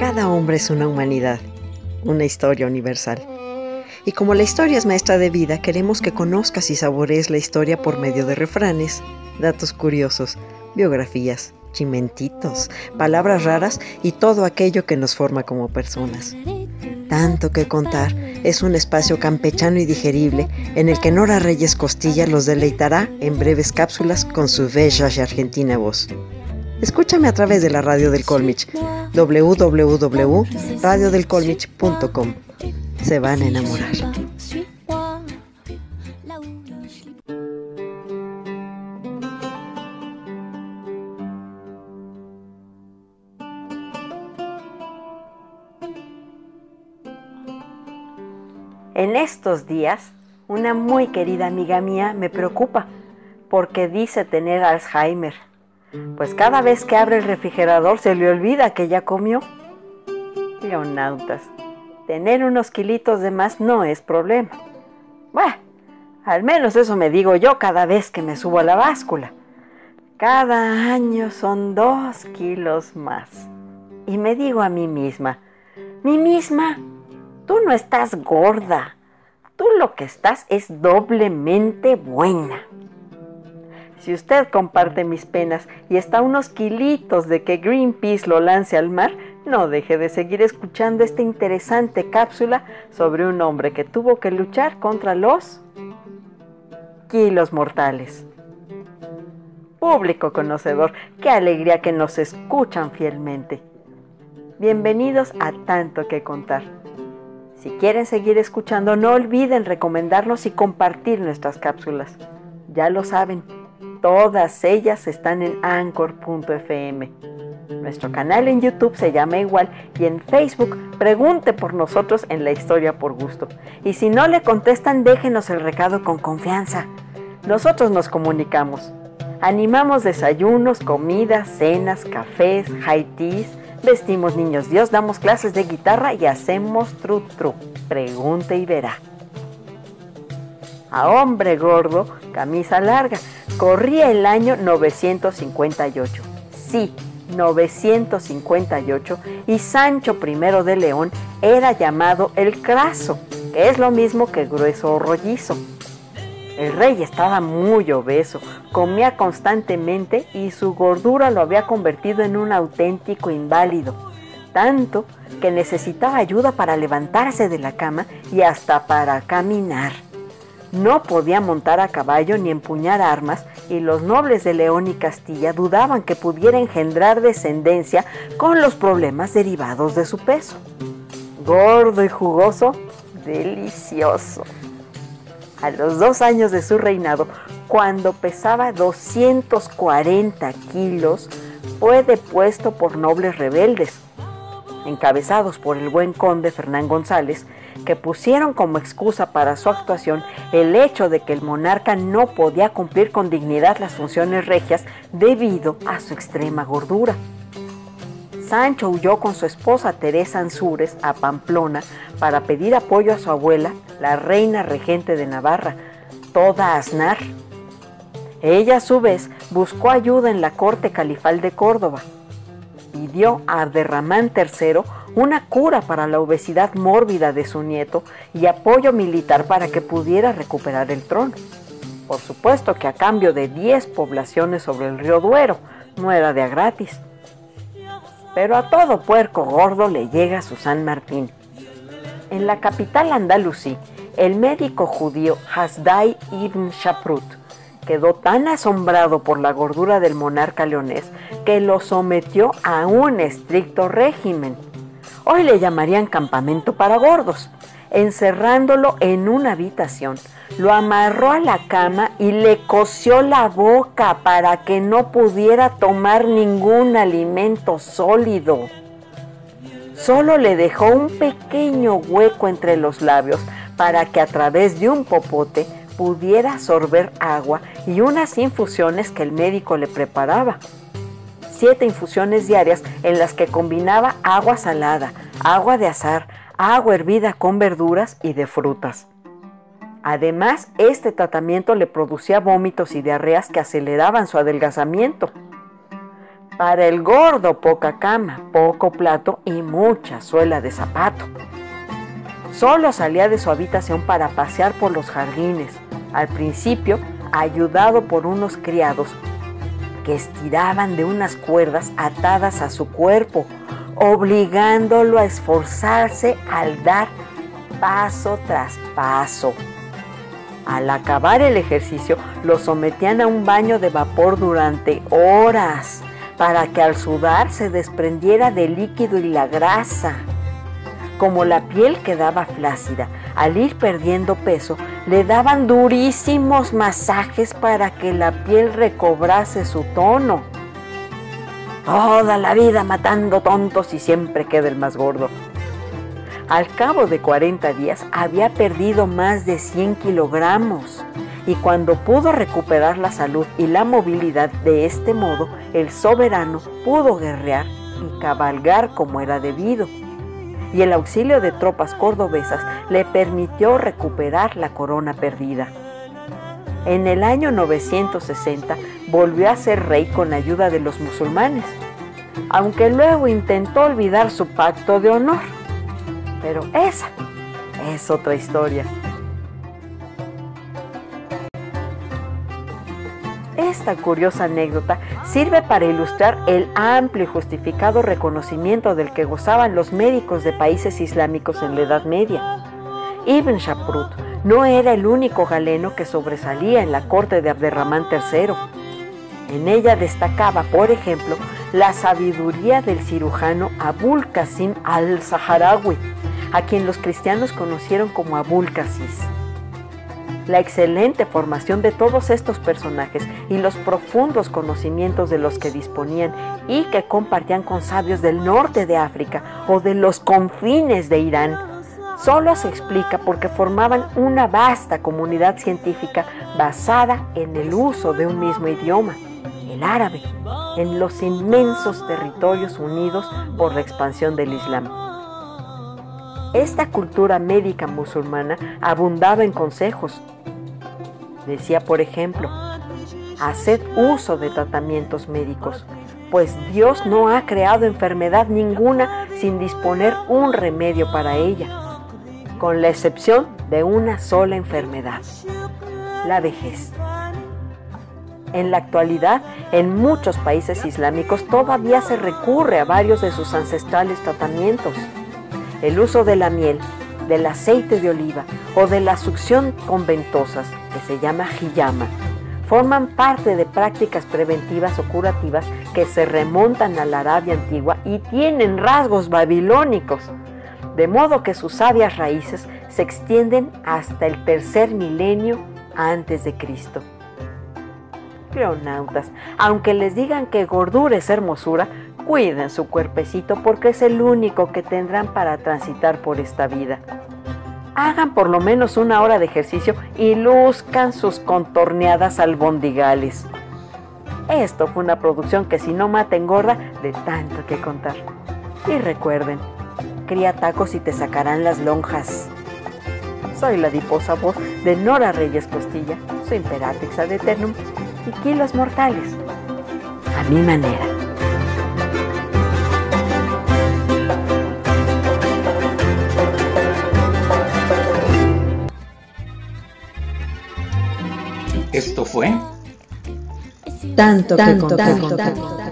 Cada hombre es una humanidad, una historia universal. Y como la historia es maestra de vida, queremos que conozcas y saborees la historia por medio de refranes, datos curiosos, biografías, chimentitos, palabras raras y todo aquello que nos forma como personas. Tanto que contar es un espacio campechano y digerible en el que Nora Reyes Costilla los deleitará en breves cápsulas con su bella y argentina voz. Escúchame a través de la radio del Colmich, www.radiodelcolmich.com. Se van a enamorar. En estos días, una muy querida amiga mía me preocupa porque dice tener Alzheimer. Pues cada vez que abre el refrigerador se le olvida que ya comió. Leonautas, tener unos kilitos de más no es problema. Bueno, al menos eso me digo yo cada vez que me subo a la báscula. Cada año son dos kilos más. Y me digo a mí misma, mí misma, Tú no estás gorda. Tú lo que estás es doblemente buena. Si usted comparte mis penas y está a unos kilitos de que Greenpeace lo lance al mar, no deje de seguir escuchando esta interesante cápsula sobre un hombre que tuvo que luchar contra los kilos mortales. Público conocedor, qué alegría que nos escuchan fielmente. Bienvenidos a Tanto que Contar si quieren seguir escuchando, no olviden recomendarnos y compartir nuestras cápsulas. Ya lo saben, todas ellas están en anchor.fm. Nuestro canal en YouTube se llama igual y en Facebook pregunte por nosotros en la historia por gusto. Y si no le contestan, déjenos el recado con confianza. Nosotros nos comunicamos. Animamos desayunos, comidas, cenas, cafés, high teas Vestimos niños Dios, damos clases de guitarra y hacemos tru tru. Pregunte y verá. A hombre gordo, camisa larga. Corría el año 958. Sí, 958 y Sancho I de León era llamado el Craso, que es lo mismo que grueso o rollizo. El rey estaba muy obeso, comía constantemente y su gordura lo había convertido en un auténtico inválido, tanto que necesitaba ayuda para levantarse de la cama y hasta para caminar. No podía montar a caballo ni empuñar armas y los nobles de León y Castilla dudaban que pudiera engendrar descendencia con los problemas derivados de su peso. Gordo y jugoso, delicioso a los dos años de su reinado, cuando pesaba 240 kilos, fue depuesto por nobles rebeldes, encabezados por el buen conde Fernán González, que pusieron como excusa para su actuación el hecho de que el monarca no podía cumplir con dignidad las funciones regias debido a su extrema gordura. Sancho huyó con su esposa Teresa Ansúrez a Pamplona para pedir apoyo a su abuela, la reina regente de Navarra, toda Aznar. Ella a su vez buscó ayuda en la corte califal de Córdoba dio a Abderramán III una cura para la obesidad mórbida de su nieto y apoyo militar para que pudiera recuperar el trono. Por supuesto que a cambio de 10 poblaciones sobre el río Duero, no era de a gratis. Pero a todo puerco gordo le llega su San Martín. En la capital andalusí, el médico judío Hasdai ibn Shaprut quedó tan asombrado por la gordura del monarca leonés que lo sometió a un estricto régimen. Hoy le llamarían campamento para gordos, encerrándolo en una habitación lo amarró a la cama y le cosió la boca para que no pudiera tomar ningún alimento sólido. Solo le dejó un pequeño hueco entre los labios para que a través de un popote pudiera sorber agua y unas infusiones que el médico le preparaba. Siete infusiones diarias en las que combinaba agua salada, agua de azar, agua hervida con verduras y de frutas. Además, este tratamiento le producía vómitos y diarreas que aceleraban su adelgazamiento. Para el gordo poca cama, poco plato y mucha suela de zapato. Solo salía de su habitación para pasear por los jardines, al principio ayudado por unos criados que estiraban de unas cuerdas atadas a su cuerpo, obligándolo a esforzarse al dar paso tras paso. Al acabar el ejercicio, lo sometían a un baño de vapor durante horas para que al sudar se desprendiera del líquido y la grasa. Como la piel quedaba flácida, al ir perdiendo peso, le daban durísimos masajes para que la piel recobrase su tono. Toda la vida matando tontos y siempre queda el más gordo. Al cabo de 40 días había perdido más de 100 kilogramos y cuando pudo recuperar la salud y la movilidad de este modo, el soberano pudo guerrear y cabalgar como era debido y el auxilio de tropas cordobesas le permitió recuperar la corona perdida. En el año 960 volvió a ser rey con ayuda de los musulmanes, aunque luego intentó olvidar su pacto de honor. Pero esa es otra historia. Esta curiosa anécdota sirve para ilustrar el amplio y justificado reconocimiento del que gozaban los médicos de países islámicos en la Edad Media. Ibn Shaprut no era el único galeno que sobresalía en la corte de Abderramán III. En ella destacaba, por ejemplo, la sabiduría del cirujano Abul Qasim al-Saharawi, a quien los cristianos conocieron como Abul Qasis la excelente formación de todos estos personajes y los profundos conocimientos de los que disponían y que compartían con sabios del norte de África o de los confines de Irán, solo se explica porque formaban una vasta comunidad científica basada en el uso de un mismo idioma, el árabe, en los inmensos territorios unidos por la expansión del Islam. Esta cultura médica musulmana abundaba en consejos, Decía, por ejemplo, haced uso de tratamientos médicos, pues Dios no ha creado enfermedad ninguna sin disponer un remedio para ella, con la excepción de una sola enfermedad, la vejez. En la actualidad, en muchos países islámicos todavía se recurre a varios de sus ancestrales tratamientos. El uso de la miel, del aceite de oliva o de la succión con ventosas que se llama hiyama, forman parte de prácticas preventivas o curativas que se remontan a la Arabia antigua y tienen rasgos babilónicos, de modo que sus sabias raíces se extienden hasta el tercer milenio antes de Cristo. Cleonautas, aunque les digan que gordura es hermosura, cuiden su cuerpecito porque es el único que tendrán para transitar por esta vida hagan por lo menos una hora de ejercicio y luzcan sus contorneadas albondigales. Esto fue una producción que si no mata engorda de tanto que contar. Y recuerden, cría tacos y te sacarán las lonjas. Soy la diposa voz de Nora Reyes Costilla, su imperatrix ad eternum y kilos mortales. A mi manera. Esto fue tanto, tanto, tanto, tanto,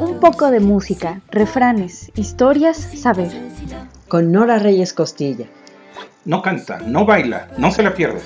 Un poco de música, refranes, historias, saber. Con Nora Reyes Costilla. No canta, no baila, no se la pierde.